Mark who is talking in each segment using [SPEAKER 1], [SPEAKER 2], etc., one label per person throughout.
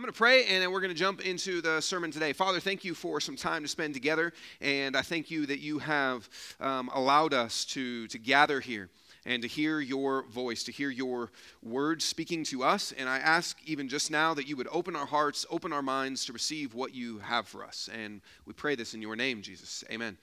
[SPEAKER 1] I'm going to pray and then we're going to jump into the sermon today. Father, thank you for some time to spend together. And I thank you that you have um, allowed us to, to gather here and to hear your voice, to hear your word speaking to us. And I ask even just now that you would open our hearts, open our minds to receive what you have for us. And we pray this in your name, Jesus. Amen.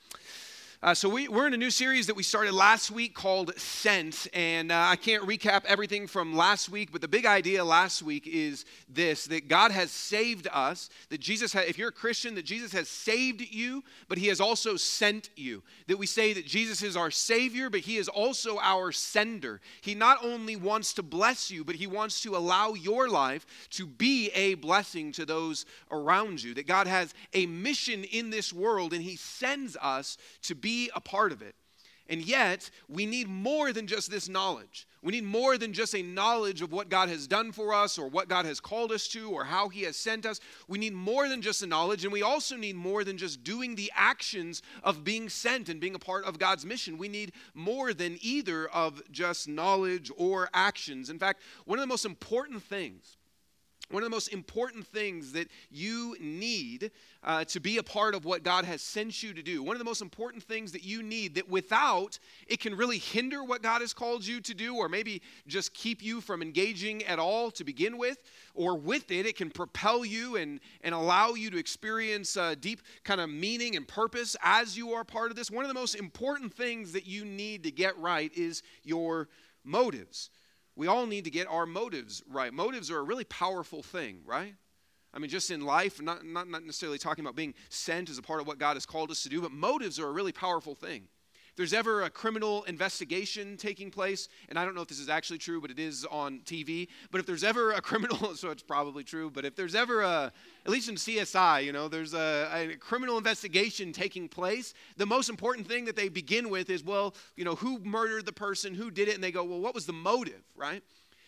[SPEAKER 1] Uh, so we, are in a new series that we started last week called Sent, and uh, I can't recap everything from last week, but the big idea last week is this: that God has saved us. That Jesus, ha- if you're a Christian, that Jesus has saved you, but He has also sent you. That we say that Jesus is our Savior, but He is also our sender. He not only wants to bless you, but He wants to allow your life to be a blessing to those around you. That God has a mission in this world, and He sends us to be be a part of it. And yet, we need more than just this knowledge. We need more than just a knowledge of what God has done for us or what God has called us to or how He has sent us. We need more than just a knowledge, and we also need more than just doing the actions of being sent and being a part of God's mission. We need more than either of just knowledge or actions. In fact, one of the most important things one of the most important things that you need uh, to be a part of what God has sent you to do, one of the most important things that you need that without it can really hinder what God has called you to do, or maybe just keep you from engaging at all to begin with, or with it, it can propel you and, and allow you to experience uh, deep kind of meaning and purpose as you are part of this. One of the most important things that you need to get right is your motives we all need to get our motives right. Motives are a really powerful thing, right? I mean, just in life, not, not, not necessarily talking about being sent as a part of what God has called us to do, but motives are a really powerful thing there's ever a criminal investigation taking place, and I don't know if this is actually true, but it is on TV. But if there's ever a criminal, so it's probably true, but if there's ever a, at least in CSI, you know, there's a, a criminal investigation taking place, the most important thing that they begin with is, well, you know, who murdered the person, who did it, and they go, well, what was the motive, right?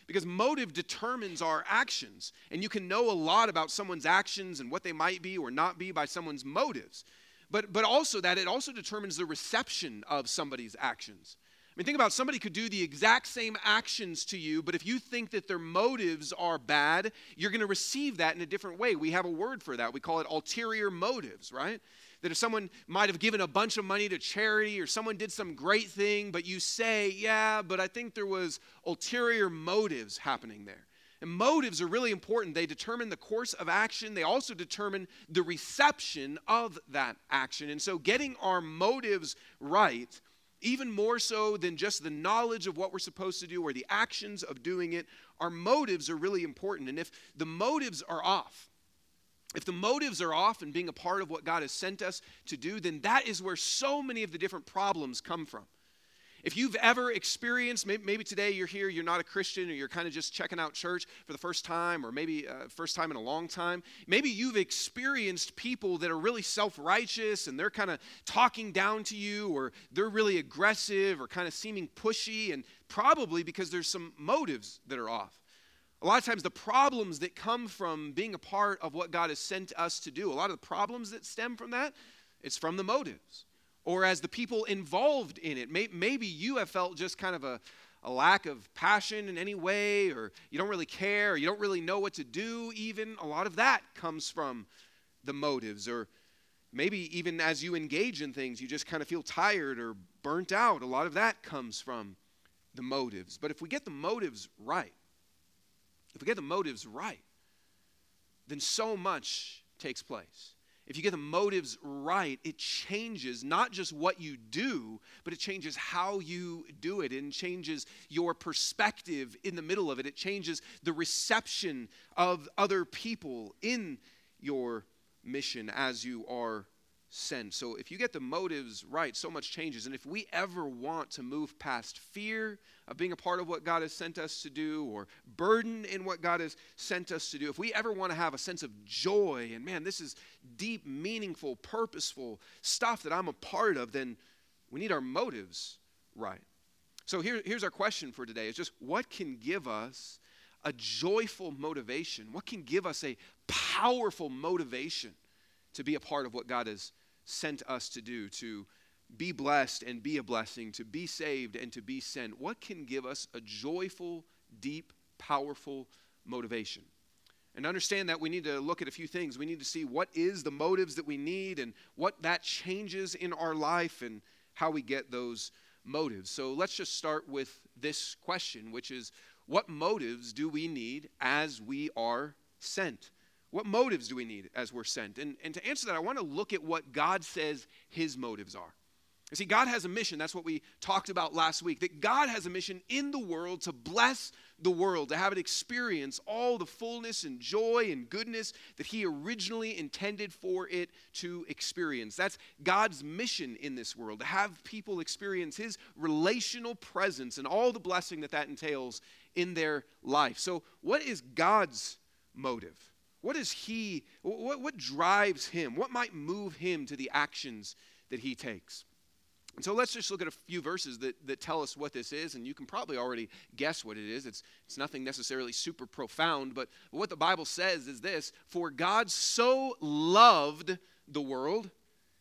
[SPEAKER 1] because motive determines our actions. And you can know a lot about someone's actions and what they might be or not be by someone's motives. But, but also that it also determines the reception of somebody's actions. I mean, think about somebody could do the exact same actions to you, but if you think that their motives are bad, you're going to receive that in a different way. We have a word for that. We call it ulterior motives, right? That if someone might have given a bunch of money to charity or someone did some great thing, but you say, yeah, but I think there was ulterior motives happening there. And motives are really important. They determine the course of action, they also determine the reception of that action. And so, getting our motives right, even more so than just the knowledge of what we're supposed to do or the actions of doing it, our motives are really important. And if the motives are off, if the motives are off and being a part of what God has sent us to do, then that is where so many of the different problems come from. If you've ever experienced, maybe, today you're here, you're not a Christian, or you're kind of just checking out church for the first time, or maybe uh, first time in a long time, maybe you've experienced people that are really self righteous and they're kind of talking down to you, or they're really aggressive or kind of seeming pushy, and probably because there's some motives that are off. A lot of times, the problems that come from being a part of what God has sent us to do, a lot of the problems that stem from that, it's from the motives or as the people involved in it. Maybe you have felt just kind of a, a lack of passion in any way, or you don't really care, or you don't really know what to do, even. A lot of that comes from the motives, or maybe even as you engage in things, you just kind of feel tired or burnt out. A lot of that comes from the motives. But if we get the motives right, if we get the motives right, then so much takes place if you get the motives right, it changes not just what you do, but it changes how you do it and changes your perspective in the middle of it. It changes the reception of other people in your mission as you are sent. So if you get the motives right, so much changes. And if we ever want to move past fear of being a part of what God has sent us to do or burden in what God has sent us to do, if we ever want to have a sense of joy and man, this is deep, meaningful, purposeful stuff that I'm a part of, then we need our motives right. So here, here's our question for today. It's just what can give us a joyful motivation? What can give us a powerful motivation to be a part of what God has sent us to do, to be blessed and be a blessing, to be saved and to be sent? What can give us a joyful, deep, powerful motivation? And understand that we need to look at a few things. We need to see what is the motives that we need and what that changes in our life and how we get those motives. So let's just start with this question, which is what motives do we need as we are sent? What motives do we need as we're sent? And, and to answer that, I want to look at what God says his motives are. You see, God has a mission. That's what we talked about last week. That God has a mission in the world to bless the world, to have it experience all the fullness and joy and goodness that He originally intended for it to experience. That's God's mission in this world, to have people experience His relational presence and all the blessing that that entails in their life. So, what is God's motive? What is He, what, what drives Him? What might move Him to the actions that He takes? And so let's just look at a few verses that, that tell us what this is, and you can probably already guess what it is. It's, it's nothing necessarily super profound, but what the Bible says is this For God so loved the world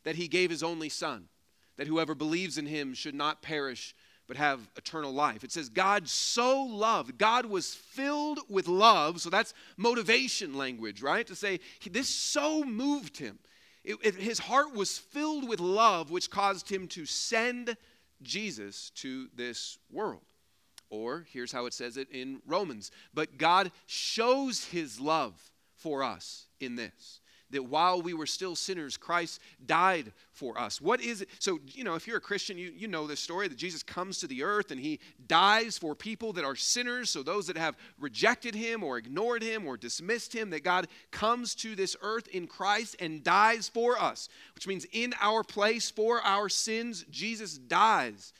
[SPEAKER 1] that he gave his only Son, that whoever believes in him should not perish but have eternal life. It says, God so loved, God was filled with love. So that's motivation language, right? To say, this so moved him it, it, his heart was filled with love, which caused him to send Jesus to this world. Or here's how it says it in Romans But God shows his love for us in this that while we were still sinners, Christ died for us. What is it? So, you know, if you're a Christian, you, you know this story that Jesus comes to the earth and he dies for people that are sinners. So, those that have rejected him or ignored him or dismissed him, that God comes to this earth in Christ and dies for us, which means in our place for our sins, Jesus dies.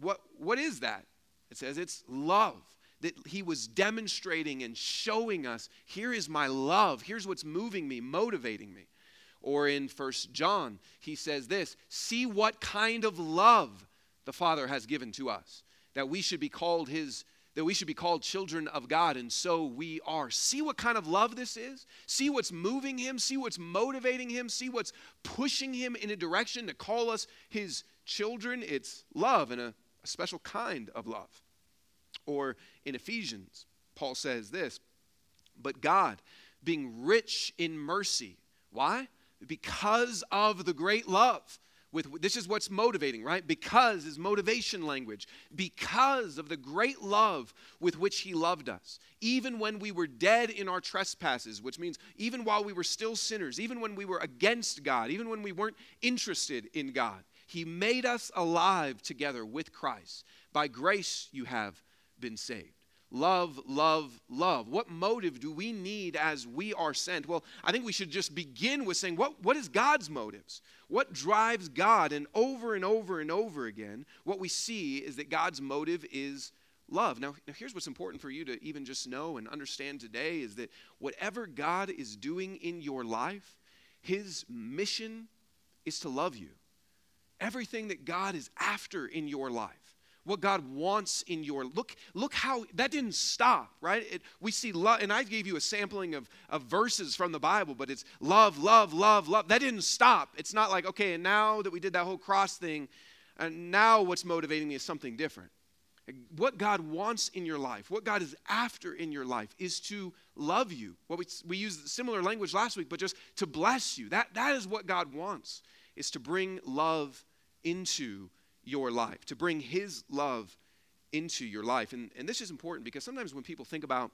[SPEAKER 1] What, what is that? It says it's love that he was demonstrating and showing us here is my love, here's what's moving me, motivating me. Or in First John, he says this see what kind of love the Father has given to us, that we should be called his that we should be called children of God, and so we are. See what kind of love this is? See what's moving him? See what's motivating him? See what's pushing him in a direction to call us his children? It's love and a, a special kind of love. Or in Ephesians, Paul says this But God, being rich in mercy, why? Because of the great love. With, this is what's motivating, right? Because is motivation language. Because of the great love with which he loved us, even when we were dead in our trespasses, which means even while we were still sinners, even when we were against God, even when we weren't interested in God, he made us alive together with Christ. By grace you have been saved. Love, love, love. What motive do we need as we are sent? Well, I think we should just begin with saying, what, what is God's motives? What drives God? And over and over and over again, what we see is that God's motive is love. Now, now here's what's important for you to even just know and understand today is that whatever God is doing in your life, his mission is to love you. Everything that God is after in your life what God wants in your look look how that didn't stop right? It, we see love and I gave you a sampling of, of verses from the Bible but it's love love love love. That didn't stop. It's not like okay and now that we did that whole cross thing and now what's motivating me is something different. What God wants in your life what God is after in your life is to love you. What we, we used similar language last week but just to bless you. That that is what God wants is to bring love into your life, to bring His love into your life. And, and this is important because sometimes when people think about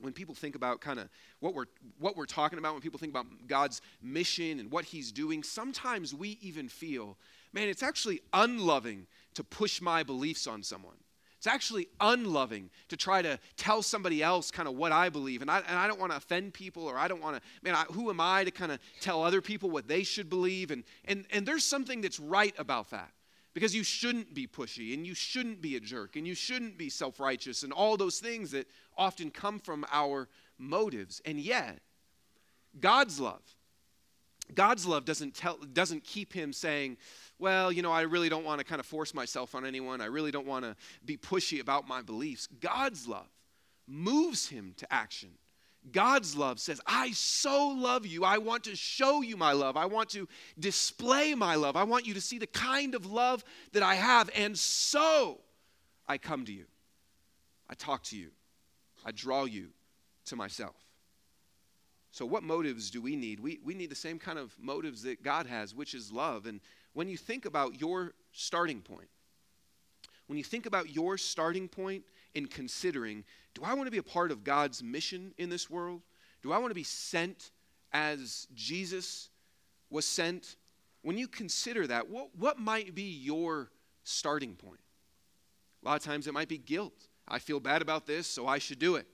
[SPEAKER 1] when people think about kind of what we're what we're talking about when people think about God's mission and what he's doing sometimes we even feel man it's actually unloving to push my beliefs on someone it's actually unloving to try to tell somebody else kind of what I believe. And I, and I don't want to offend people or I don't want to, man, I, who am I to kind of tell other people what they should believe? And, and, and there's something that's right about that. Because you shouldn't be pushy and you shouldn't be a jerk and you shouldn't be self righteous and all those things that often come from our motives. And yet, God's love, God's love doesn't, tell, doesn't keep him saying, well, you know, I really don't want to kind of force myself on anyone. I really don't want to be pushy about my beliefs. God's love moves him to action. God's love says, I so love you. I want to show you my love. I want to display my love. I want you to see the kind of love that I have. And so I come to you. I talk to you. I draw you to myself. So, what motives do we need? We, we need the same kind of motives that God has, which is love. And when you think about your starting point, when you think about your starting point in considering, do I want to be a part of God's mission in this world? Do I want to be sent as Jesus was sent? When you consider that, what, what might be your starting point? A lot of times it might be guilt. I feel bad about this, so I should do it.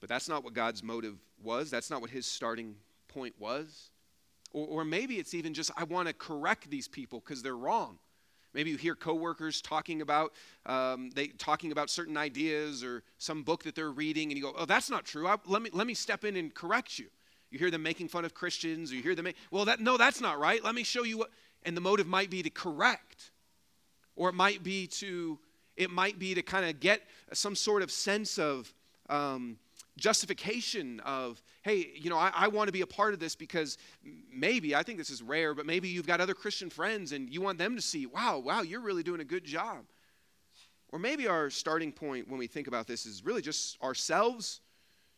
[SPEAKER 1] But that's not what God's motive was. That's not what his starting point was. Or, or maybe it's even just, I want to correct these people because they're wrong. Maybe you hear coworkers talking about um, they talking about certain ideas or some book that they're reading, and you go, "Oh, that's not true. I, let me let me step in and correct you." You hear them making fun of Christians, or you hear them, make, "Well, that no, that's not right. Let me show you what." And the motive might be to correct, or it might be to it might be to kind of get some sort of sense of um, justification of, hey, you know, I, I want to be a part of this because maybe, I think this is rare, but maybe you've got other Christian friends and you want them to see, wow, wow, you're really doing a good job. Or maybe our starting point when we think about this is really just ourselves,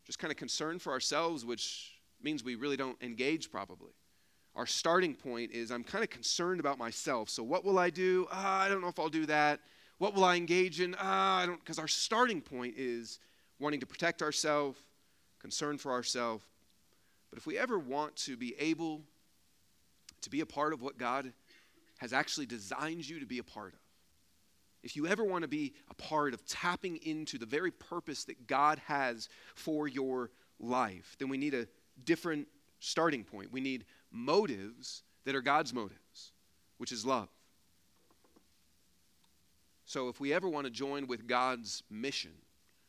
[SPEAKER 1] just kind of concern for ourselves, which means we really don't engage probably. Our starting point is I'm kind of concerned about myself. So what will I do? Uh, I don't know if I'll do that. What will I engage in? Uh, I don't, because our starting point is wanting to protect ourselves, concern for ourselves. But if we ever want to be able to be a part of what God has actually designed you to be a part of, if you ever want to be a part of tapping into the very purpose that God has for your life, then we need a different starting point. We need motives that are God's motives, which is love. So if we ever want to join with God's mission,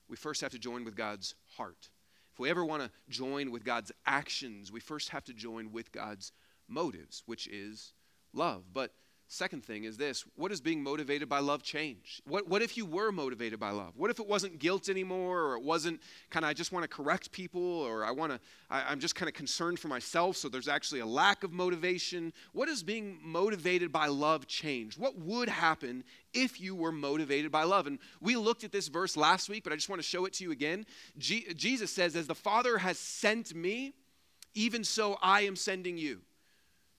[SPEAKER 1] we first have to join with God's heart. If we ever want to join with God's actions, we first have to join with God's motives, which is love. But Second thing is this what does being motivated by love change? What, what if you were motivated by love? What if it wasn't guilt anymore, or it wasn't kind of, I just want to correct people, or I want to, I'm just kind of concerned for myself, so there's actually a lack of motivation? What does being motivated by love change? What would happen if you were motivated by love? And we looked at this verse last week, but I just want to show it to you again. G- Jesus says, As the Father has sent me, even so I am sending you.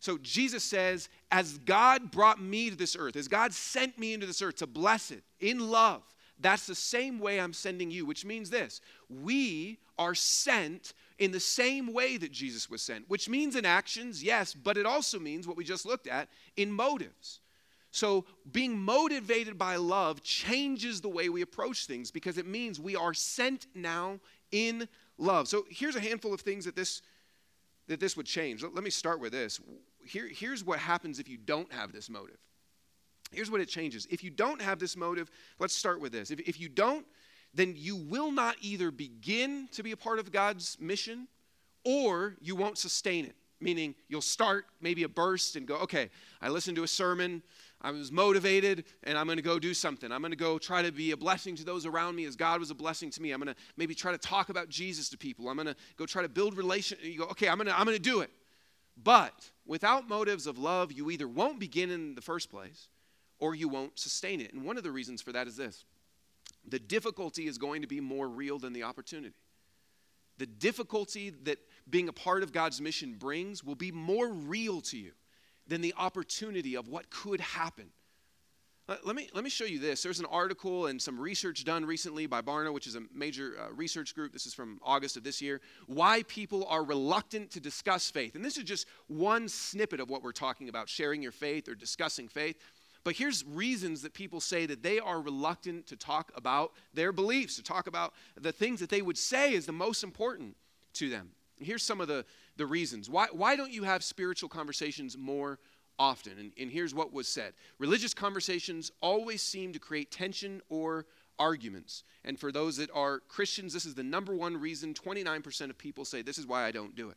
[SPEAKER 1] So Jesus says, as God brought me to this earth, as God sent me into this earth to bless it in love, that's the same way I'm sending you, which means this we are sent in the same way that Jesus was sent, which means in actions, yes, but it also means what we just looked at in motives. So, being motivated by love changes the way we approach things because it means we are sent now in love. So, here's a handful of things that this that this would change. Let, me start with this here, here's what happens if you don't have this motive. Here's what it changes. If you don't have this motive, let's start with this. If, if you don't, then you will not either begin to be a part of God's mission or you won't sustain it. Meaning, you'll start maybe a burst and go, okay, I listened to a sermon, I was motivated, and I'm going to go do something. I'm going to go try to be a blessing to those around me as God was a blessing to me. I'm going to maybe try to talk about Jesus to people. I'm going to go try to build relation. You go, okay, I'm to, I'm going to do it. But without motives of love, you either won't begin in the first place or you won't sustain it. And one of the reasons for that is this the difficulty is going to be more real than the opportunity. The difficulty that being a part of God's mission brings will be more real to you than the opportunity of what could happen let me, let me show you this. There's an article and some research done recently by Barna, which is a major uh, research group. This is from August of this year. Why people are reluctant to discuss faith. And this is just one snippet of what we're talking about sharing your faith or discussing faith. But here's reasons that people say that they are reluctant to talk about their beliefs, to talk about the things that they would say is the most important to them. Here's some of the, the reasons. Why, why don't you have spiritual conversations more often. And, and here's what was said Religious conversations always seem to create tension or arguments. And for those that are Christians, this is the number one reason 29% of people say, This is why I don't do it.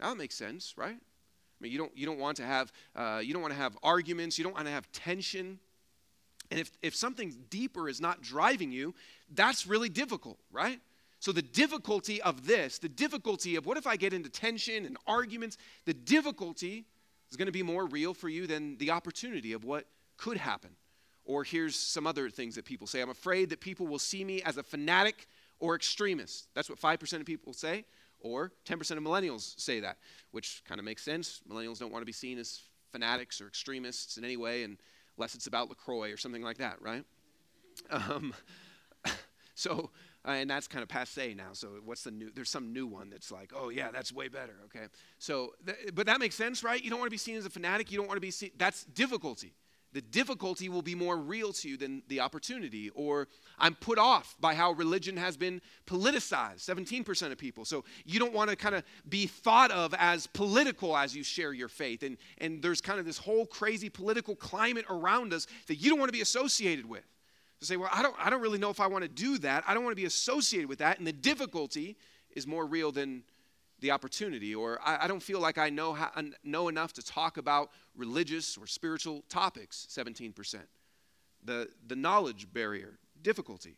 [SPEAKER 1] Now, that makes sense, right? I mean, you don't, you don't want to have, uh, you don't want to have arguments, you don't want to have tension. And if, if something deeper is not driving you, that's really difficult, right? So, the difficulty of this, the difficulty of what if I get into tension and arguments, the difficulty is going to be more real for you than the opportunity of what could happen. Or here's some other things that people say I'm afraid that people will see me as a fanatic or extremist. That's what 5% of people say. Or 10% of millennials say that, which kind of makes sense. Millennials don't want to be seen as fanatics or extremists in any way, unless it's about LaCroix or something like that, right? Um, so, uh, and that's kind of passe now. So, what's the new? There's some new one that's like, oh yeah, that's way better. Okay. So, th- but that makes sense, right? You don't want to be seen as a fanatic. You don't want to be seen. That's difficulty the difficulty will be more real to you than the opportunity. Or I'm put off by how religion has been politicized, 17% of people. So you don't want to kind of be thought of as political as you share your faith. And, and there's kind of this whole crazy political climate around us that you don't want to be associated with. To say, well, I don't, I don't really know if I want to do that. I don't want to be associated with that. And the difficulty is more real than the opportunity, or I, I don't feel like I know, how, know enough to talk about religious or spiritual topics, 17%. The, the knowledge barrier, difficulty.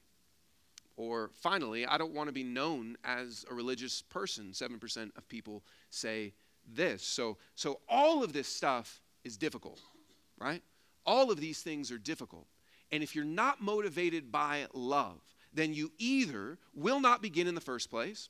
[SPEAKER 1] Or finally, I don't want to be known as a religious person. 7% of people say this. So, so all of this stuff is difficult, right? All of these things are difficult. And if you're not motivated by love, then you either will not begin in the first place,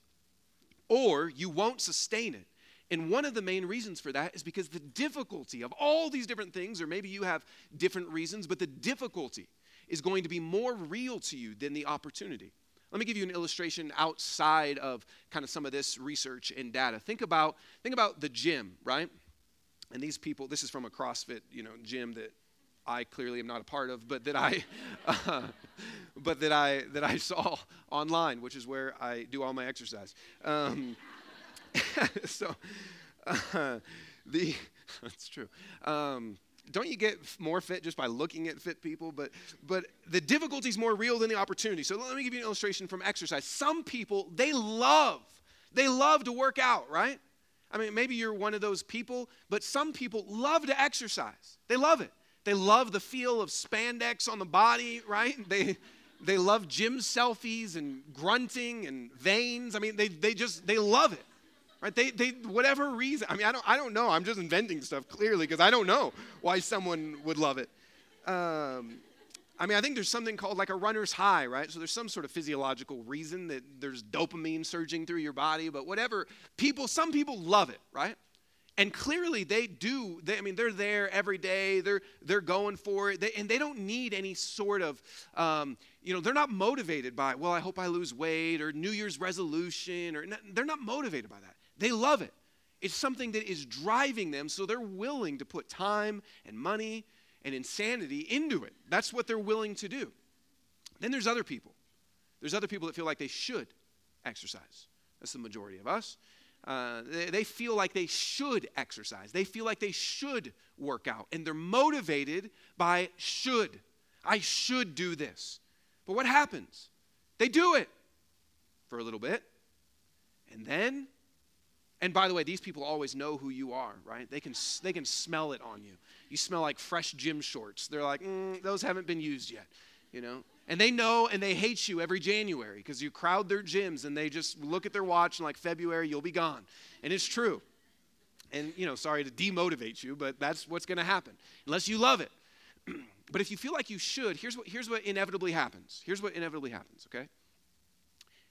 [SPEAKER 1] or you won't sustain it. And one of the main reasons for that is because the difficulty of all these different things, or maybe you have different reasons, but the difficulty is going to be more real to you than the opportunity. Let me give you an illustration outside of kind of some of this research and data. Think about, think about the gym, right? And these people, this is from a CrossFit, you know, gym that I clearly am not a part of, but that I, uh, but that I that I saw online, which is where I do all my exercise. Um, so, uh, the that's true. Um, don't you get more fit just by looking at fit people? But but the difficulty is more real than the opportunity. So let me give you an illustration from exercise. Some people they love they love to work out, right? I mean, maybe you're one of those people, but some people love to exercise. They love it. They love the feel of spandex on the body, right? They, they love gym selfies and grunting and veins. I mean, they, they just, they love it, right? They, they, whatever reason. I mean, I don't, I don't know. I'm just inventing stuff clearly because I don't know why someone would love it. Um, I mean, I think there's something called like a runner's high, right? So there's some sort of physiological reason that there's dopamine surging through your body, but whatever. People, some people love it, right? And clearly they do. They, I mean, they're there every day. They're, they're going for it. They, and they don't need any sort of, um, you know, they're not motivated by, well, I hope I lose weight or New Year's resolution. or They're not motivated by that. They love it. It's something that is driving them, so they're willing to put time and money and insanity into it. That's what they're willing to do. Then there's other people. There's other people that feel like they should exercise. That's the majority of us. Uh, they, they feel like they should exercise. They feel like they should work out. And they're motivated by should. I should do this. But what happens? They do it for a little bit. And then, and by the way, these people always know who you are, right? They can, they can smell it on you. You smell like fresh gym shorts. They're like, mm, those haven't been used yet, you know? And they know and they hate you every January because you crowd their gyms and they just look at their watch and like February you'll be gone. And it's true. And you know, sorry to demotivate you, but that's what's going to happen unless you love it. but if you feel like you should, here's what here's what inevitably happens. Here's what inevitably happens, okay?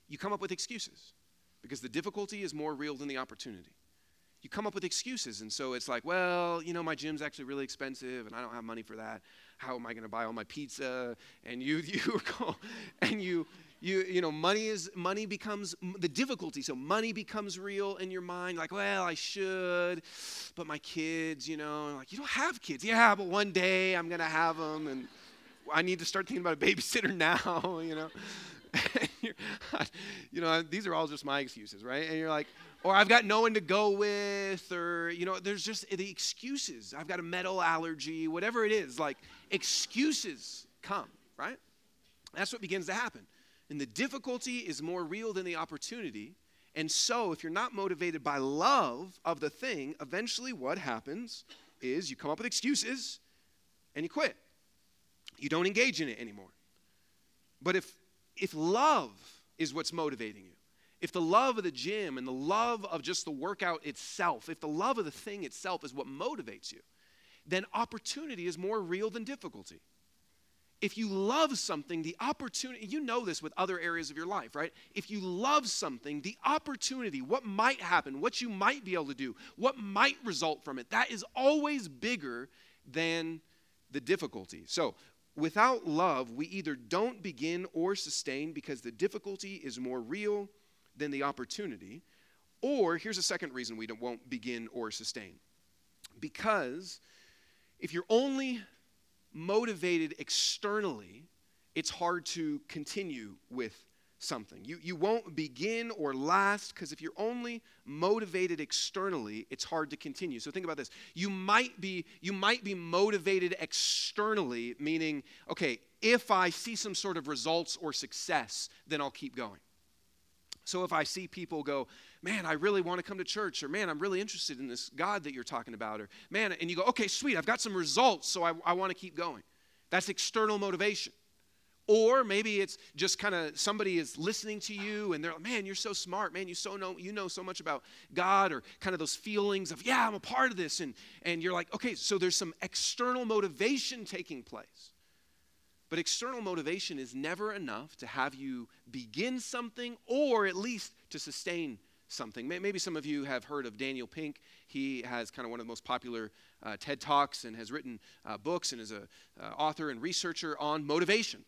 [SPEAKER 1] You come up with excuses because the difficulty is more real than the opportunity you come up with excuses. And so it's like, well, you know, my gym's actually really expensive and I don't have money for that. How am I going to buy all my pizza? And you, you go, and you, you, you know, money is, money becomes the difficulty. So money becomes real in your mind. Like, well, I should, but my kids, you know, like, you don't have kids. Yeah, but one day I'm going to have them. And I need to start thinking about a babysitter now, you know. you know, these are all just my excuses, right? And you're like, or I've got no one to go with, or, you know, there's just the excuses. I've got a metal allergy, whatever it is. Like, excuses come, right? That's what begins to happen. And the difficulty is more real than the opportunity. And so, if you're not motivated by love of the thing, eventually what happens is you come up with excuses and you quit. You don't engage in it anymore. But if, if love is what's motivating you, if the love of the gym and the love of just the workout itself, if the love of the thing itself is what motivates you, then opportunity is more real than difficulty. if you love something, the opportunity, you know this with other areas of your life, right? If you love something, the opportunity, what might happen, what you might be able to do, what might result from it, that is always bigger than the difficulty. So, without love, we either don't begin or sustain because the difficulty is more real than the opportunity. Or here's a second reason we won't begin or sustain. Because if you're only motivated externally, it's hard to continue with something. You, you won't begin or last because if you're only motivated externally, it's hard to continue. So think about this. You might be you might be motivated externally, meaning, okay, if I see some sort of results or success, then I'll keep going. So if I see people go, man, I really want to come to church, or man, I'm really interested in this God that you're talking about, or man, and you go, okay, sweet, I've got some results, so I, I want to keep going. That's external motivation. Or maybe it's just kind of somebody is listening to you and they're like, man, you're so smart, man, you so know you know so much about God, or kind of those feelings of, yeah, I'm a part of this. And and you're like, okay, so there's some external motivation taking place. But external motivation is never enough to have you begin something or at least to sustain something. Maybe some of you have heard of Daniel Pink. He has kind of one of the most popular uh, TED Talks and has written uh, books and is an uh, author and researcher on motivation.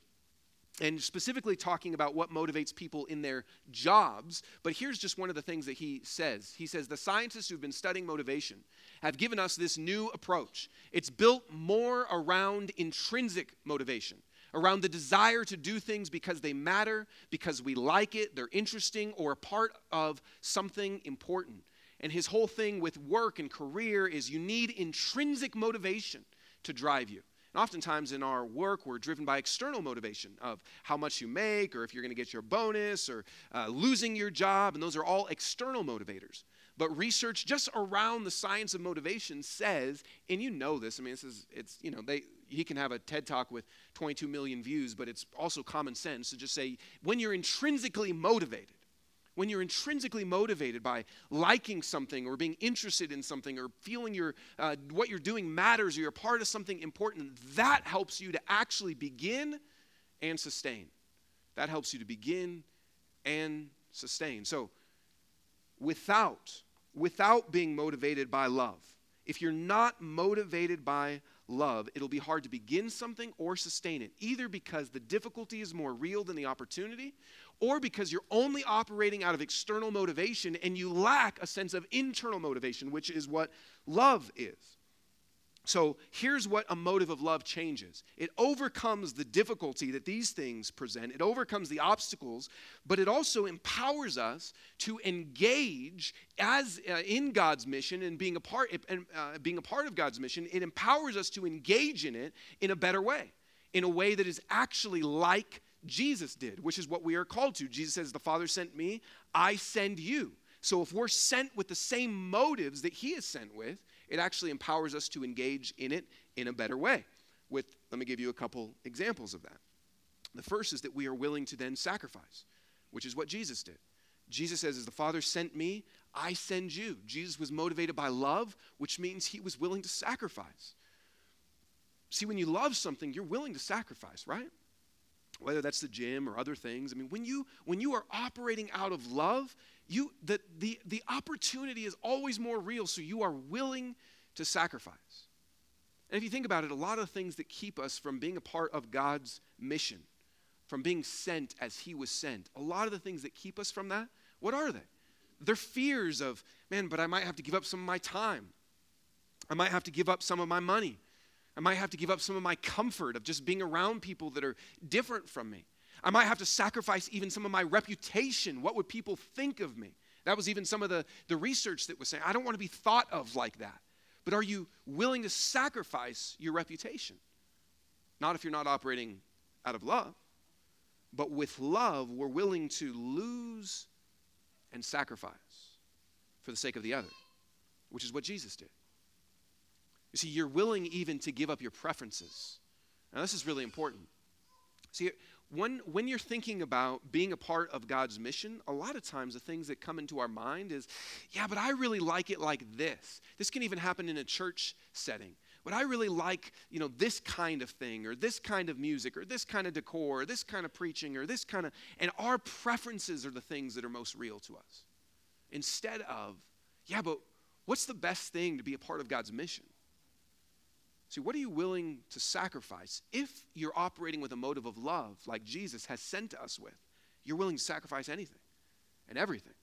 [SPEAKER 1] And specifically talking about what motivates people in their jobs. But here's just one of the things that he says. He says, The scientists who've been studying motivation have given us this new approach. It's built more around intrinsic motivation around the desire to do things because they matter, because we like it, they're interesting, or a part of something important. And his whole thing with work and career is you need intrinsic motivation to drive you. And oftentimes in our work, we're driven by external motivation of how much you make, or if you're going to get your bonus, or uh, losing your job, and those are all external motivators. But research just around the science of motivation says, and you know this, I mean, this is, it's, you know, they, he can have a TED talk with 22 million views, but it's also common sense to just say, when you're intrinsically motivated, when you're intrinsically motivated by liking something or being interested in something or feeling your, uh, what you're doing matters or you're part of something important, that helps you to actually begin and sustain. That helps you to begin and sustain. So, without without being motivated by love. If you're not motivated by love, it'll be hard to begin something or sustain it, either because the difficulty is more real than the opportunity, or because you're only operating out of external motivation and you lack a sense of internal motivation, which is what love is. So here's what a motive of love changes it overcomes the difficulty that these things present, it overcomes the obstacles, but it also empowers us to engage as uh, in God's mission and being a part and uh, being a part of God's mission. It empowers us to engage in it in a better way, in a way that is actually like Jesus did, which is what we are called to. Jesus says, "The Father sent me; I send you." So if we're sent with the same motives that He is sent with it actually empowers us to engage in it in a better way. With, let me give you a couple examples of that. The first is that we are willing to then sacrifice, which is what Jesus did. Jesus says, As the Father sent me, I send you. Jesus was motivated by love, which means he was willing to sacrifice. See, when you love something, you're willing to sacrifice, right? Whether that's the gym or other things. I mean, when you when you are operating out of love, you the, the, the opportunity is always more real, so you are willing to sacrifice. And if you think about it, a lot of things that keep us from being a part of God's mission, from being sent as He was sent, a lot of the things that keep us from that, what are they? They're fears of, man, but I might have to give up some of my time. I might have to give up some of my money. I might have to give up some of my comfort of just being around people that are different from me. I might have to sacrifice even some of my reputation. What would people think of me? That was even some of the, the research that was saying, I don't want to be thought of like that. But are you willing to sacrifice your reputation? Not if you're not operating out of love, but with love, we're willing to lose and sacrifice for the sake of the other, which is what Jesus did. You see, you're willing even to give up your preferences. Now, this is really important. See, when, when you're thinking about being a part of God's mission, a lot of times the things that come into our mind is, yeah, but I really like it like this. This can even happen in a church setting. but I really like, you know, this kind of thing or this kind of music or this kind of decor or this kind of preaching or this kind of and our preferences are the things that are most real to us. Instead of, yeah, but what's the best thing to be a part of God's mission? See, what are you willing to sacrifice? If you're operating with a motive of love, like Jesus has sent us with, you're willing to sacrifice anything and everything,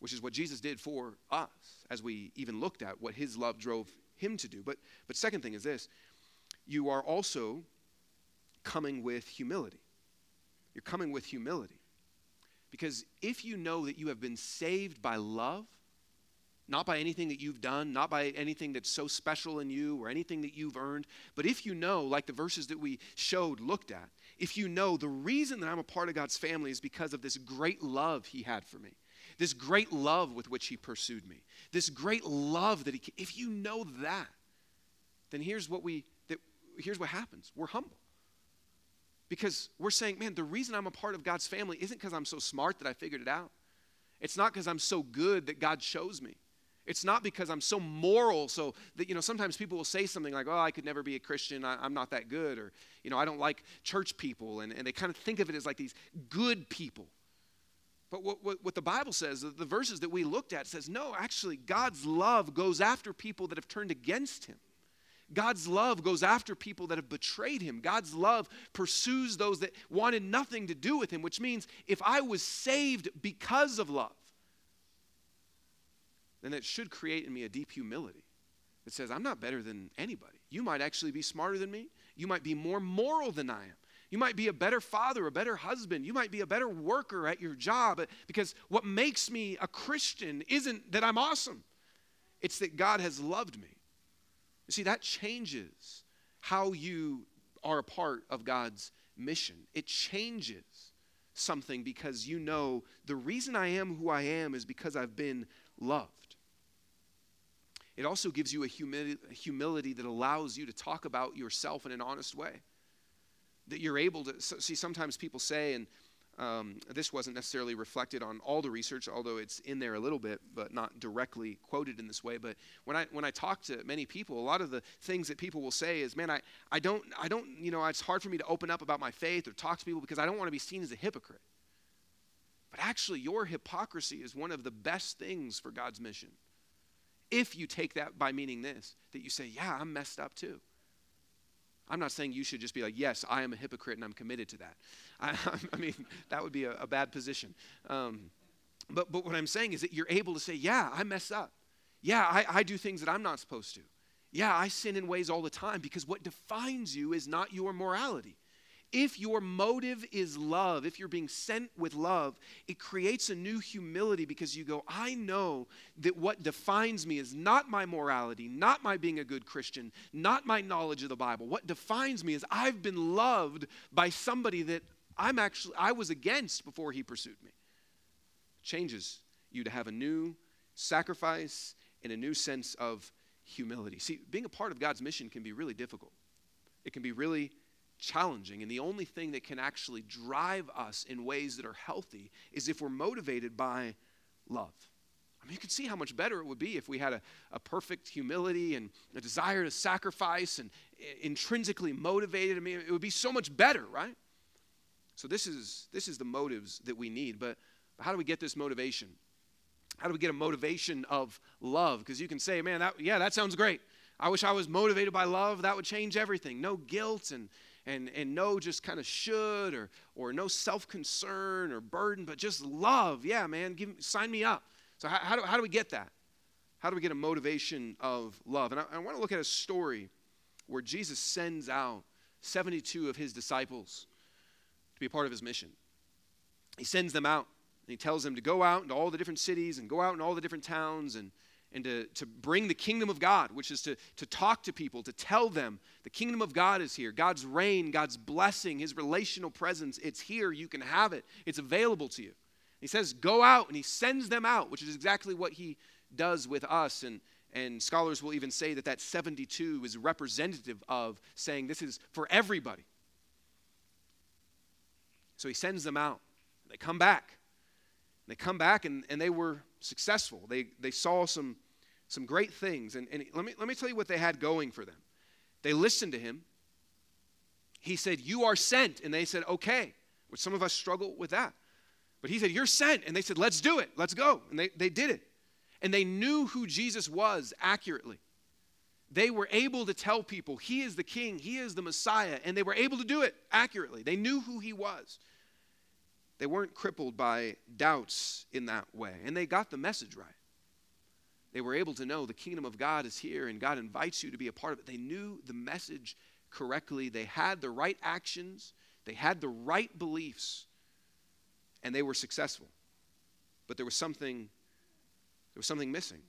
[SPEAKER 1] which is what Jesus did for us as we even looked at what his love drove him to do. But, but second thing is this you are also coming with humility. You're coming with humility. Because if you know that you have been saved by love, not by anything that you've done, not by anything that's so special in you or anything that you've earned, but if you know, like the verses that we showed, looked at, if you know the reason that I'm a part of God's family is because of this great love He had for me, this great love with which He pursued me, this great love that He, if you know that, then here's what we, that, here's what happens we're humble. Because we're saying, man, the reason I'm a part of God's family isn't because I'm so smart that I figured it out. It's not because I'm so good that God chose me. It's not because I'm so moral, so that, you know, sometimes people will say something like, oh, I could never be a Christian, I, am not that good, or, you know, I don't like church people, and, and they kind of think of it as like these good people. But what, what, what the Bible says, the, the verses that we looked at, says, no, actually, God's love goes after people that have turned against Him. God's love goes after people that have betrayed him. God's love pursues those that wanted nothing to do with him, which means if I was saved because of love, then it should create in me a deep humility that says, I'm not better than anybody. You might actually be smarter than me. You might be more moral than I am. You might be a better father, a better husband. You might be a better worker at your job because what makes me a Christian isn't that I'm awesome, it's that God has loved me. You see, that changes how you are a part of God's mission. It changes something because you know the reason I am who I am is because I've been loved. It also gives you a humility, that allows you to talk about yourself in an honest way. That you're able to see, sometimes people say, and um, this wasn't necessarily reflected on all the research, although it's in there a little bit, but not directly quoted in this way. But when I when I talk to many people, a lot of the things that people will say is, "Man, I, I don't I don't you know it's hard for me to open up about my faith or talk to people because I don't want to be seen as a hypocrite." But actually, your hypocrisy is one of the best things for God's mission. If you take that by meaning this, that you say, yeah, I'm messed up too. I'm not saying you should just be like, yes, I am a hypocrite and I'm committed to that. I, I mean, that would be a, a bad position. Um, but, but what I'm saying is that you're able to say, yeah, I mess up. Yeah, I, I do things that I'm not supposed to. Yeah, I sin in ways all the time because what defines you is not your morality. If your motive is love, if you're being sent with love, it creates a new humility because you go, I know that what defines me is not my morality, not my being a good Christian, not my knowledge of the Bible. What defines me is I've been loved by somebody that I'm actually I was against before he pursued me. changes you to have a new sacrifice and a new sense of humility. See, being a part of God's mission can be really difficult. It can be really challenging. And the only thing that can actually drive us in ways that are healthy is if we're motivated by love. I mean, you can see how much better it would be if we had a, a perfect humility and a desire to sacrifice and eh, intrinsically motivated. I mean, it would be so much better, right? So this is this is the motives that we need. But how do we get this motivation? How do we get a motivation of love? Because you can say, man, that, yeah, that sounds great. I wish I was motivated by love. That would change everything. No guilt and and, and no just kind of should or, or no self concern or burden, but just love. Yeah, man, give, sign me up. So, how, how, do, how do we get that? How do we get a motivation of love? And I, I want to look at a story where Jesus sends out 72 of his disciples to be a part of his mission. He sends them out and he tells them to go out into all the different cities and go out in all the different towns and and to, to bring the kingdom of God, which is to, to talk to people, to tell them the kingdom of God is here. God's reign, God's blessing, His relational presence, it's here. You can have it, it's available to you. He says, Go out, and He sends them out, which is exactly what He does with us. And, and scholars will even say that that 72 is representative of saying this is for everybody. So He sends them out. They come back. They come back and, and they were successful. They, they saw some some great things. And, and let, me, let me tell you what they had going for them. They listened to him. He said, You are sent. And they said, Okay, which some of us struggle with that. But he said, You're sent. And they said, Let's do it. Let's go. And they, they did it. And they knew who Jesus was accurately. They were able to tell people, He is the King, He is the Messiah. And they were able to do it accurately. They knew who He was. They weren't crippled by doubts in that way. And they got the message right. They were able to know the kingdom of God is here and God invites you to be a part of it. They knew the message correctly. They had the right actions, they had the right beliefs, and they were successful. But there was something there was something missing.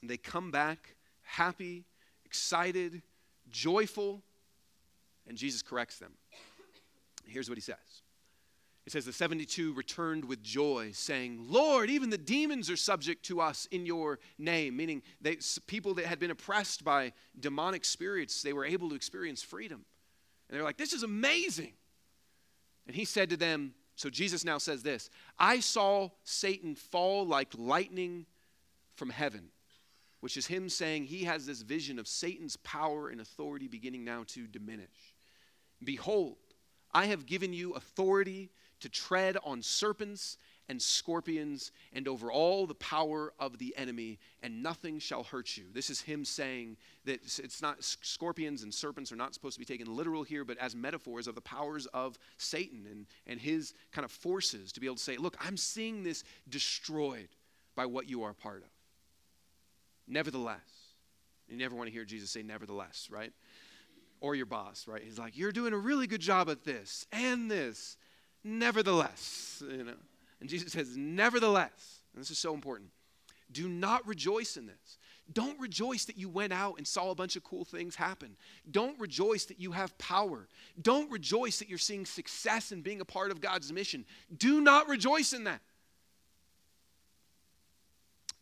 [SPEAKER 1] And they come back happy, excited, joyful, and Jesus corrects them. Here's what he says it says the 72 returned with joy, saying, Lord, even the demons are subject to us in your name. Meaning, they, people that had been oppressed by demonic spirits, they were able to experience freedom. And they're like, This is amazing. And he said to them, So Jesus now says this I saw Satan fall like lightning from heaven, which is him saying he has this vision of Satan's power and authority beginning now to diminish. Behold, I have given you authority to tread on serpents and scorpions and over all the power of the enemy, and nothing shall hurt you. This is him saying that it's not scorpions and serpents are not supposed to be taken literal here, but as metaphors of the powers of Satan and, and his kind of forces to be able to say, Look, I'm seeing this destroyed by what you are a part of. Nevertheless, you never want to hear Jesus say nevertheless, right? Or your boss, right? He's like, You're doing a really good job at this and this nevertheless, you know. And Jesus says, nevertheless, and this is so important, do not rejoice in this. Don't rejoice that you went out and saw a bunch of cool things happen. Don't rejoice that you have power. Don't rejoice that you're seeing success and being a part of God's mission. Do not rejoice in that.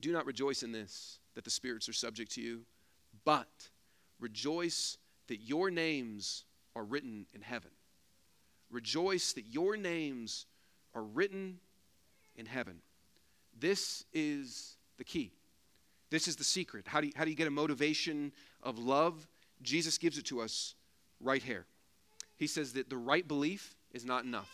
[SPEAKER 1] Do not rejoice in this, that the spirits are subject to you, but rejoice that your names are written in heaven. Rejoice that your names are written in heaven. This is the key. This is the secret. How do you, how do you get a motivation of love? Jesus gives it to us right here. He says that the right belief is not enough.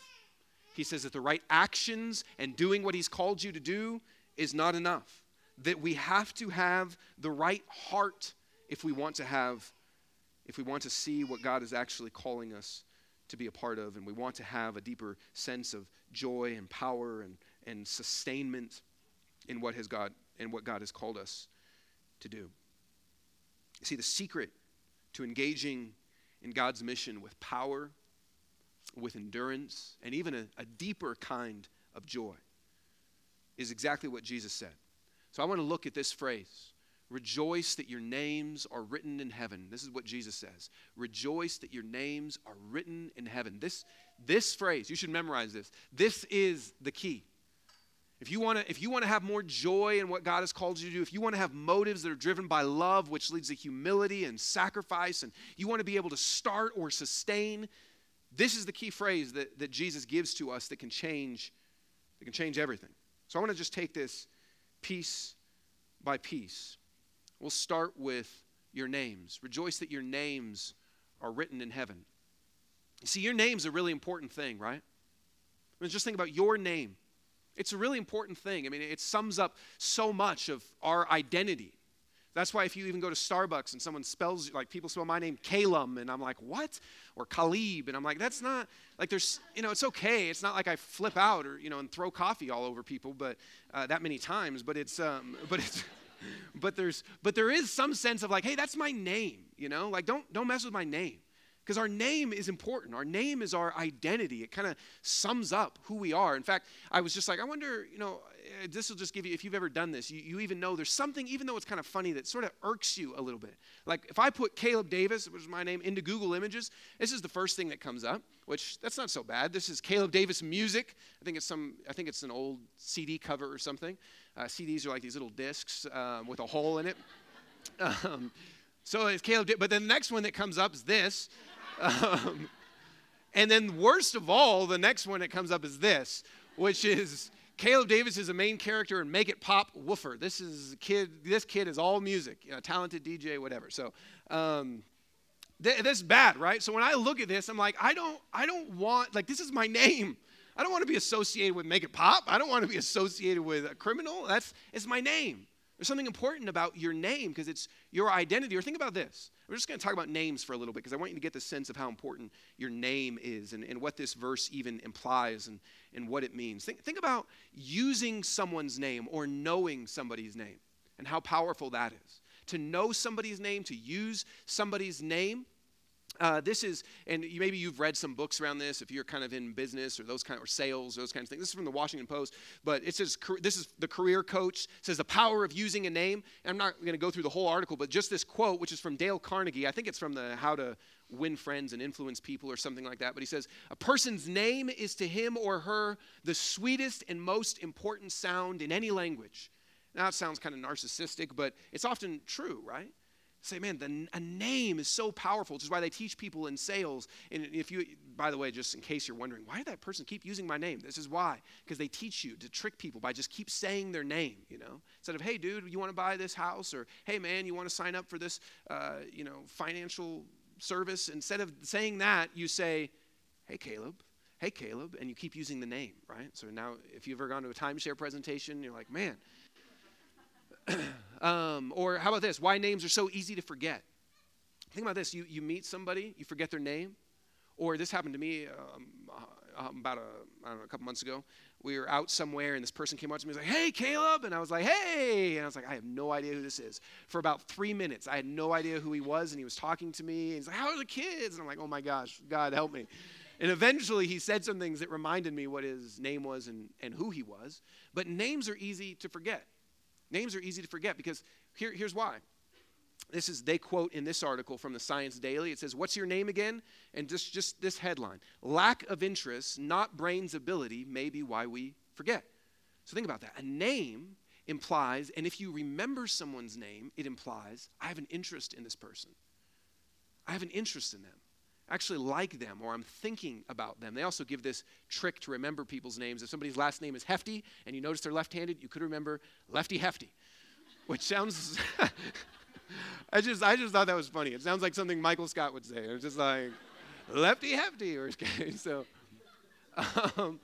[SPEAKER 1] He says that the right actions and doing what He's called you to do is not enough. That we have to have the right heart if we want to have, if we want to see what God is actually calling us to be a part of, and we want to have a deeper sense of joy and power and, and sustainment in what has God and what God has called us to do. You see, the secret to engaging in God's mission with power, with endurance, and even a, a deeper kind of joy is exactly what Jesus said. So I want to look at this phrase Rejoice that your names are written in heaven. This is what Jesus says. Rejoice that your names are written in heaven. This, this phrase, you should memorize this. This is the key. If you want to if you want to have more joy in what God has called you to do, if you want to have motives that are driven by love, which leads to humility and sacrifice, and you want to be able to start or sustain, this is the key phrase that, that Jesus gives to us that can change, that can change everything. So I want to just take this piece by piece. We'll start with your names. Rejoice that your names are written in heaven. See, your name's a really important thing, right? I mean, just think about your name. It's a really important thing. I mean, it sums up so much of our identity. That's why if you even go to Starbucks and someone spells, like people spell my name Calum, and I'm like, what? Or Khalib, and I'm like, that's not, like there's, you know, it's okay. It's not like I flip out or, you know, and throw coffee all over people, but uh, that many times, but it's, um, but it's, but there's but there is some sense of like hey that's my name you know? Like don't don't mess with my name. Because our name is important. Our name is our identity. It kind of sums up who we are. In fact i was just like i wonder you know eh, this will just give you if you've ever done this you, you even know there's something even though it's kind of funny that sort of irks you a little bit. Like if i put caleb davis which is my name into google images this is the first thing that comes up which that's not so bad. This is caleb davis music. I think it's some i think it's an old cd cover or something uh, CDs are like these little discs um, with a hole in it. Um, so it's Caleb, did, but then the next one that comes up is this. Um, and then, worst of all, the next one that comes up is this, which is Caleb Davis is a main character in Make It Pop Woofer. This is kid. This kid is all music, you know, talented DJ, whatever. So um, th- this is bad, right? So when I look at this, I'm like, I don't, I don't want like this is my name. I don't want to be associated with Make It Pop. I don't want to be associated with a criminal. That's it's my name. There's something important about your name because it's your identity. Or think about this. We're just going to talk about names for a little bit because I want you to get the sense of how important your name is and, and what this verse even implies and, and what it means. Think, think about using someone's name or knowing somebody's name and how powerful that is. To know somebody's name, to use somebody's name, uh, this is, and you, maybe you've read some books around this if you're kind of in business or those kind of, or sales, those kinds of things. This is from the Washington Post, but it says this is the career coach says the power of using a name. And I'm not going to go through the whole article, but just this quote, which is from Dale Carnegie. I think it's from the How to Win Friends and Influence People or something like that. But he says a person's name is to him or her the sweetest and most important sound in any language. Now it sounds kind of narcissistic, but it's often true, right? Say, man, the, a name is so powerful, which is why they teach people in sales. And if you, by the way, just in case you're wondering, why did that person keep using my name? This is why. Because they teach you to trick people by just keep saying their name, you know? Instead of, hey, dude, you want to buy this house? Or, hey, man, you want to sign up for this, uh, you know, financial service? Instead of saying that, you say, hey, Caleb. Hey, Caleb. And you keep using the name, right? So now, if you've ever gone to a timeshare presentation, you're like, man, um, or how about this? Why names are so easy to forget. Think about this. You, you meet somebody, you forget their name. Or this happened to me um, uh, about a, know, a couple months ago. We were out somewhere and this person came up to me and was like, hey, Caleb. And I was like, hey. And I was like, I have no idea who this is. For about three minutes, I had no idea who he was. And he was talking to me. And he's like, how are the kids? And I'm like, oh my gosh, God help me. And eventually he said some things that reminded me what his name was and, and who he was. But names are easy to forget. Names are easy to forget because here, here's why. This is they quote in this article from the Science Daily. It says, "What's your name again?" And just just this headline: "Lack of interest, not brain's ability, may be why we forget." So think about that. A name implies, and if you remember someone's name, it implies I have an interest in this person. I have an interest in them actually like them or I'm thinking about them. They also give this trick to remember people's names. If somebody's last name is Hefty and you notice they're left handed, you could remember Lefty Hefty, which sounds. I just, I just thought that was funny. It sounds like something Michael Scott would say. It's just like Lefty Hefty, or so. Um,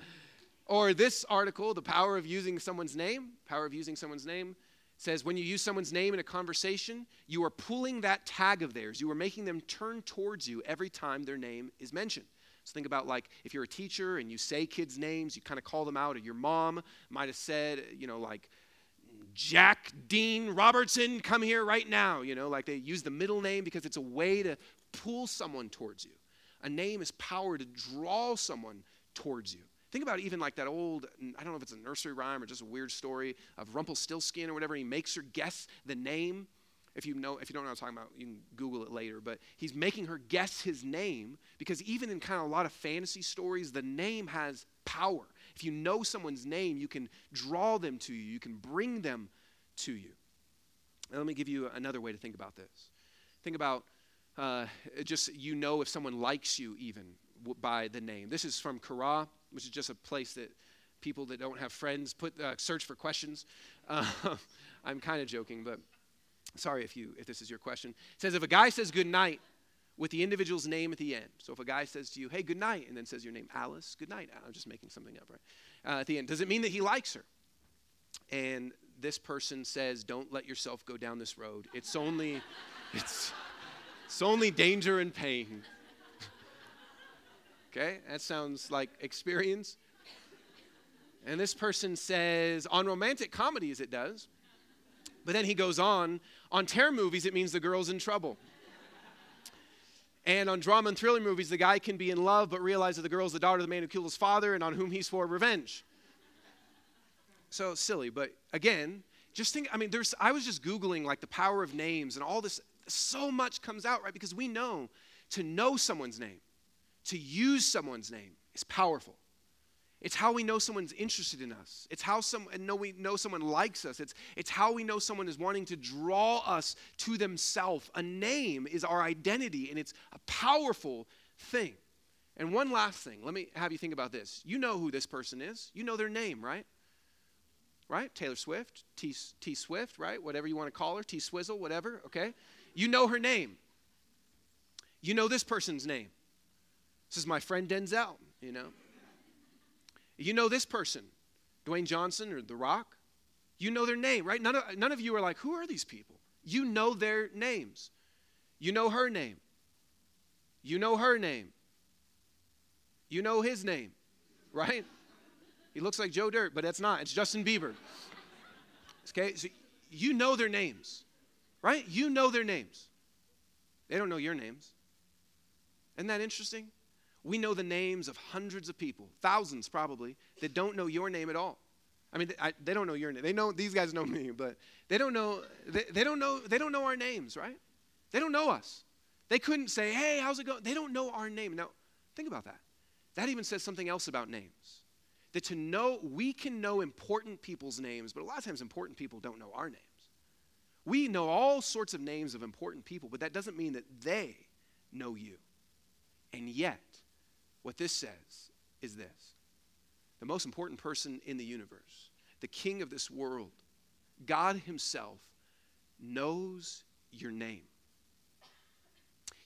[SPEAKER 1] or this article, the power of using someone's name. Power of using someone's name says when you use someone's name in a conversation, you are pulling that tag of theirs. You are making them turn towards you every time their name is mentioned. So think about like if you're a teacher and you say kids' names, you kind of call them out, or your mom might have said, you know, like Jack Dean Robertson, come here right now. You know, like they use the middle name because it's a way to pull someone towards you. A name is power to draw someone towards you. Think about even like that old, I don't know if it's a nursery rhyme or just a weird story of Rumpelstiltskin or whatever. He makes her guess the name. If you know, if you don't know what I'm talking about, you can Google it later. But he's making her guess his name because even in kind of a lot of fantasy stories, the name has power. If you know someone's name, you can draw them to you. You can bring them to you. Now, let me give you another way to think about this. Think about uh, just you know if someone likes you even by the name. This is from Quora which is just a place that people that don't have friends put uh, search for questions. Uh, I'm kind of joking, but sorry if you if this is your question. It says if a guy says good night with the individual's name at the end. So if a guy says to you, "Hey, good night," and then says your name, Alice, good night. I'm just making something up, right? Uh, at the end, does it mean that he likes her? And this person says, "Don't let yourself go down this road. It's only, it's, it's only danger and pain." Okay, that sounds like experience. And this person says, on romantic comedies, it does. But then he goes on, on terror movies, it means the girl's in trouble. And on drama and thriller movies, the guy can be in love but realize that the girl's the daughter of the man who killed his father and on whom he's for revenge. So silly, but again, just think, I mean, there's, I was just Googling like the power of names and all this, so much comes out, right? Because we know to know someone's name to use someone's name is powerful. It's how we know someone's interested in us. It's how some and know we know someone likes us. It's, it's how we know someone is wanting to draw us to themselves. A name is our identity, and it's a powerful thing. And one last thing, let me have you think about this. You know who this person is. You know their name, right? right? Taylor Swift, T, T Swift, right? Whatever you want to call her, T Swizzle, whatever, okay? You know her name. You know this person's name. This is my friend Denzel, you know. You know this person, Dwayne Johnson or The Rock. You know their name, right? None of, none of you are like, who are these people? You know their names. You know her name. You know her name. You know his name, right? He looks like Joe Dirt, but that's not. It's Justin Bieber. Okay, so you know their names, right? You know their names. They don't know your names. Isn't that interesting? We know the names of hundreds of people, thousands probably, that don't know your name at all. I mean, I, they don't know your name. They know these guys know me, but they don't know. They, they don't know. They don't know our names, right? They don't know us. They couldn't say, "Hey, how's it going?" They don't know our name. Now, think about that. That even says something else about names. That to know, we can know important people's names, but a lot of times important people don't know our names. We know all sorts of names of important people, but that doesn't mean that they know you. And yet, what this says is this the most important person in the universe, the king of this world, God Himself, knows your name.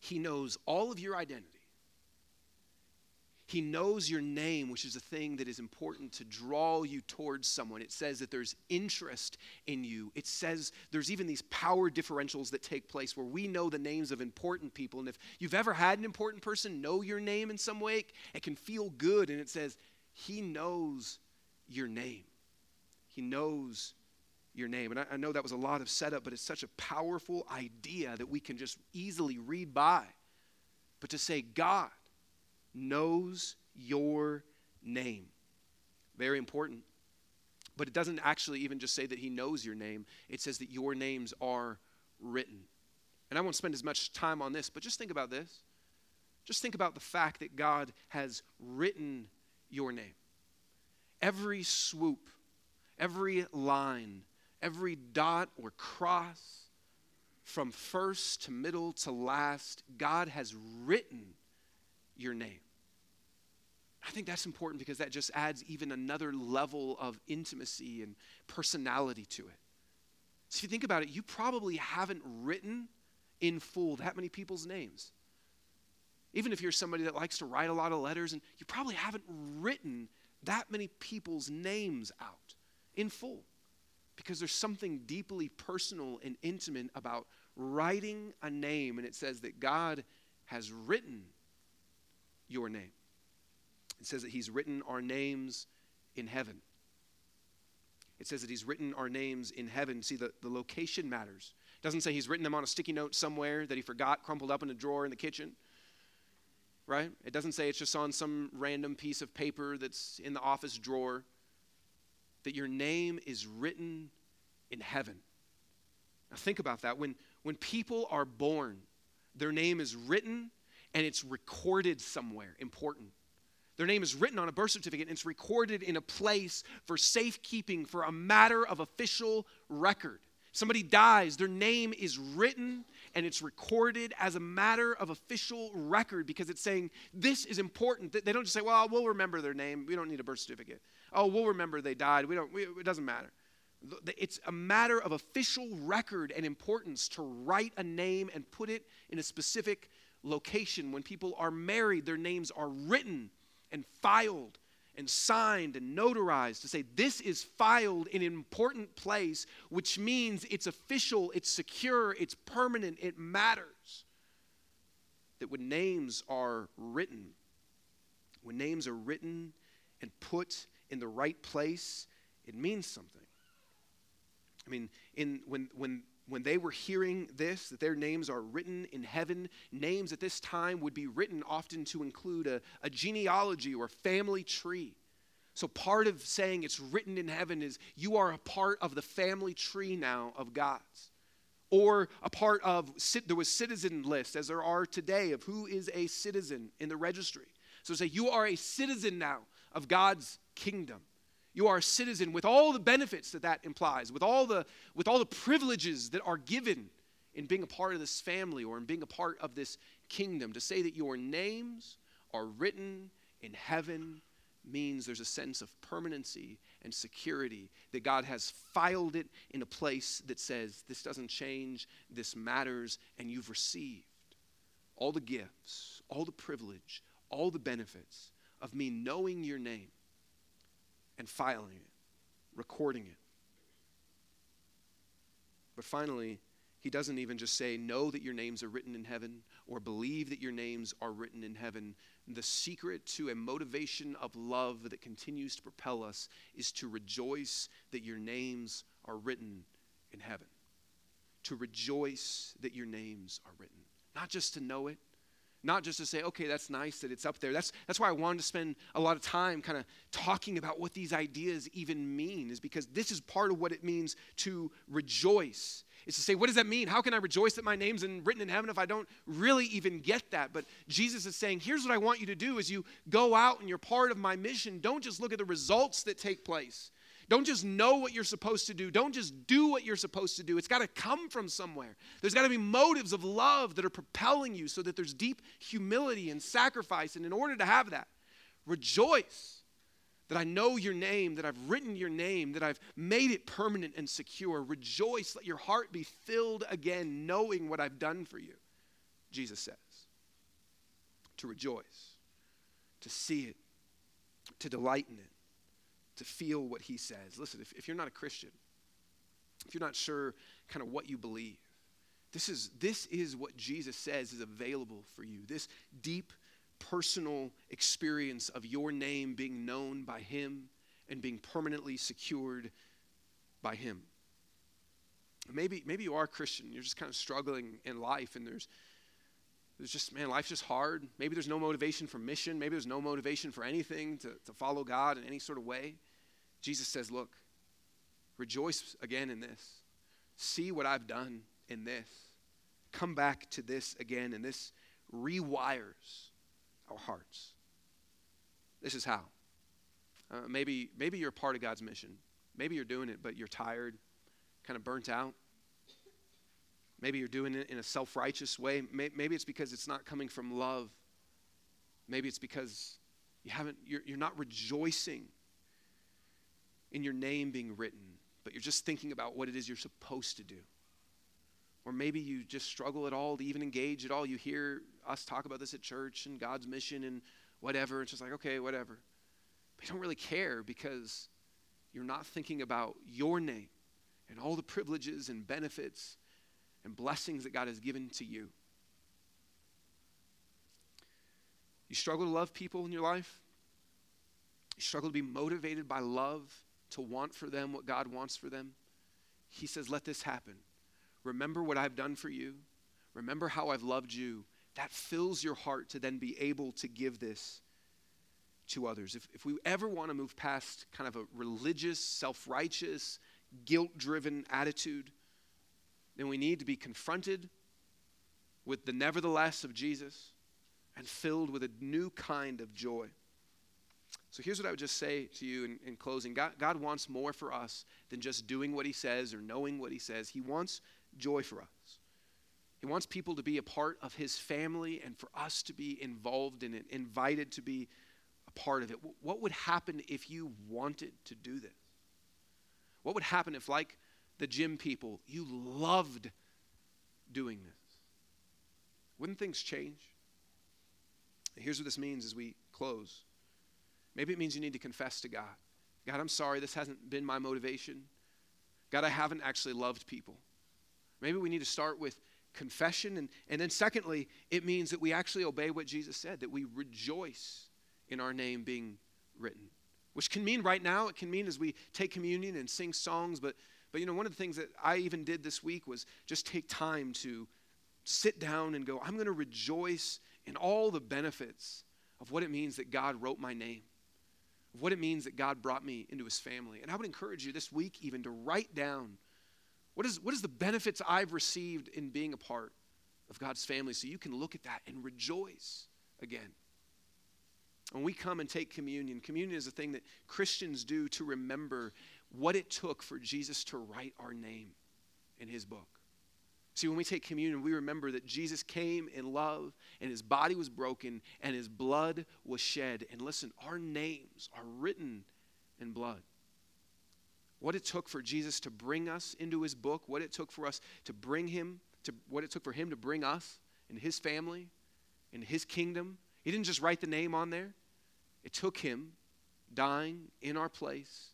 [SPEAKER 1] He knows all of your identity. He knows your name, which is a thing that is important to draw you towards someone. It says that there's interest in you. It says there's even these power differentials that take place where we know the names of important people. And if you've ever had an important person know your name in some way, it can feel good. And it says, He knows your name. He knows your name. And I, I know that was a lot of setup, but it's such a powerful idea that we can just easily read by. But to say, God, knows your name. Very important. But it doesn't actually even just say that he knows your name, it says that your names are written. And I won't spend as much time on this, but just think about this. Just think about the fact that God has written your name. Every swoop, every line, every dot or cross, from first to middle to last, God has written your name. I think that's important because that just adds even another level of intimacy and personality to it. So if you think about it, you probably haven't written in full that many people's names. Even if you're somebody that likes to write a lot of letters, and you probably haven't written that many people's names out in full. Because there's something deeply personal and intimate about writing a name, and it says that God has written your name. It says that He's written our names in heaven. It says that He's written our names in heaven. See, the, the location matters. It doesn't say He's written them on a sticky note somewhere that He forgot, crumpled up in a drawer in the kitchen. Right? It doesn't say it's just on some random piece of paper that's in the office drawer. That your name is written in heaven. Now, think about that. When, when people are born, their name is written and it's recorded somewhere important. Their name is written on a birth certificate and it's recorded in a place for safekeeping, for a matter of official record. Somebody dies, their name is written and it's recorded as a matter of official record because it's saying this is important. They don't just say, well, we'll remember their name. We don't need a birth certificate. Oh, we'll remember they died. We don't, we, it doesn't matter. It's a matter of official record and importance to write a name and put it in a specific location. When people are married, their names are written and filed and signed and notarized to say this is filed in an important place, which means it's official, it's secure, it's permanent, it matters. That when names are written, when names are written and put in the right place, it means something. I mean, in, when, when when they were hearing this, that their names are written in heaven, names at this time would be written often to include a, a genealogy or family tree. So, part of saying it's written in heaven is you are a part of the family tree now of God's. Or a part of, there was citizen lists, as there are today, of who is a citizen in the registry. So, say you are a citizen now of God's kingdom. You are a citizen with all the benefits that that implies, with all the, with all the privileges that are given in being a part of this family or in being a part of this kingdom. To say that your names are written in heaven means there's a sense of permanency and security, that God has filed it in a place that says, this doesn't change, this matters, and you've received all the gifts, all the privilege, all the benefits of me knowing your name and filing it, recording it. But finally, he doesn't even just say, Know that your names are written in heaven or believe that your names are written in heaven. The secret to a motivation of love that continues to propel us is to rejoice that your names are written in heaven. To rejoice that your names are written. Not just to know it, not just to say, okay, that's nice that it's up there. That's, that's why I wanted to spend a lot of time kind of talking about what these ideas even mean, is because this is part of what it means to rejoice is to say, what does that mean? How can I rejoice that my name's in, written in heaven if I don't really even get that? But Jesus is saying, here's what I want you to do as you go out and you're part of my mission. Don't just look at the results that take place. Don't just know what you're supposed to do. Don't just do what you're supposed to do. It's got to come from somewhere. There's got to be motives of love that are propelling you so that there's deep humility and sacrifice. And in order to have that, rejoice that I know your name, that I've written your name, that I've made it permanent and secure. Rejoice, let your heart be filled again, knowing what I've done for you. Jesus says. To rejoice, to see it, to delight in it, to feel what he says. Listen, if, if you're not a Christian, if you're not sure kind of what you believe, this is, this is what Jesus says is available for you. This deep personal experience of your name being known by Him and being permanently secured by Him. Maybe, maybe you are a Christian, you're just kind of struggling in life, and there's, there's just, man, life's just hard. Maybe there's no motivation for mission, maybe there's no motivation for anything to, to follow God in any sort of way. Jesus says, Look, rejoice again in this. See what I've done in this. Come back to this again, and this rewires our hearts. This is how. Uh, maybe, maybe you're part of God's mission. Maybe you're doing it, but you're tired, kind of burnt out. Maybe you're doing it in a self righteous way. Maybe it's because it's not coming from love. Maybe it's because you haven't, you're, you're not rejoicing in your name being written, but you're just thinking about what it is you're supposed to do. Or maybe you just struggle at all to even engage at all. You hear us talk about this at church and God's mission and whatever. It's just like, okay, whatever. But you don't really care because you're not thinking about your name and all the privileges and benefits and blessings that God has given to you. You struggle to love people in your life? You struggle to be motivated by love, to want for them what God wants for them? He says, let this happen. Remember what I've done for you. Remember how I've loved you. That fills your heart to then be able to give this to others. If, if we ever want to move past kind of a religious, self righteous, guilt driven attitude, then we need to be confronted with the nevertheless of Jesus and filled with a new kind of joy. So here's what I would just say to you in, in closing God, God wants more for us than just doing what He says or knowing what He says. He wants joy for us. He wants people to be a part of his family and for us to be involved in it, invited to be a part of it. What would happen if you wanted to do this? What would happen if, like the gym people, you loved doing this? Wouldn't things change? Here's what this means as we close. Maybe it means you need to confess to God God, I'm sorry, this hasn't been my motivation. God, I haven't actually loved people. Maybe we need to start with confession. And, and then, secondly, it means that we actually obey what Jesus said, that we rejoice in our name being written, which can mean right now, it can mean as we take communion and sing songs. But, but you know, one of the things that I even did this week was just take time to sit down and go, I'm going to rejoice in all the benefits of what it means that God wrote my name, what it means that God brought me into his family. And I would encourage you this week even to write down what is, what is the benefits I've received in being a part of God's family so you can look at that and rejoice again? When we come and take communion, communion is a thing that Christians do to remember what it took for Jesus to write our name in his book. See, when we take communion, we remember that Jesus came in love and his body was broken and his blood was shed. And listen, our names are written in blood. What it took for Jesus to bring us into his book, what it took for us to bring him, to what it took for him to bring us and his family and his kingdom. He didn't just write the name on there, it took him dying in our place,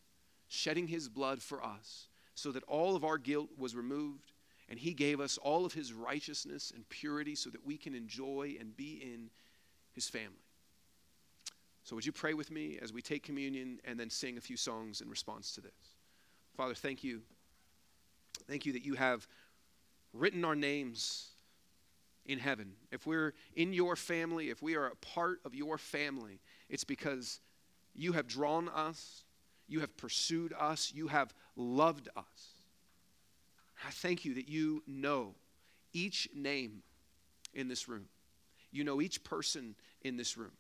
[SPEAKER 1] shedding his blood for us, so that all of our guilt was removed and He gave us all of His righteousness and purity so that we can enjoy and be in His family. So, would you pray with me as we take communion and then sing a few songs in response to this? Father, thank you. Thank you that you have written our names in heaven. If we're in your family, if we are a part of your family, it's because you have drawn us, you have pursued us, you have loved us. I thank you that you know each name in this room. You know each person in this room.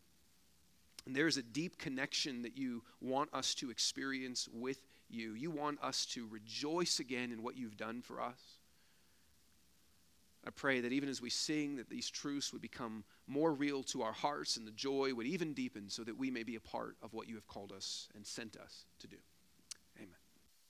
[SPEAKER 1] And there is a deep connection that you want us to experience with you. You want us to rejoice again in what you've done for us. I pray that even as we sing, that these truths would become more real to our hearts and the joy would even deepen so that we may be a part of what you have called us and sent us to do.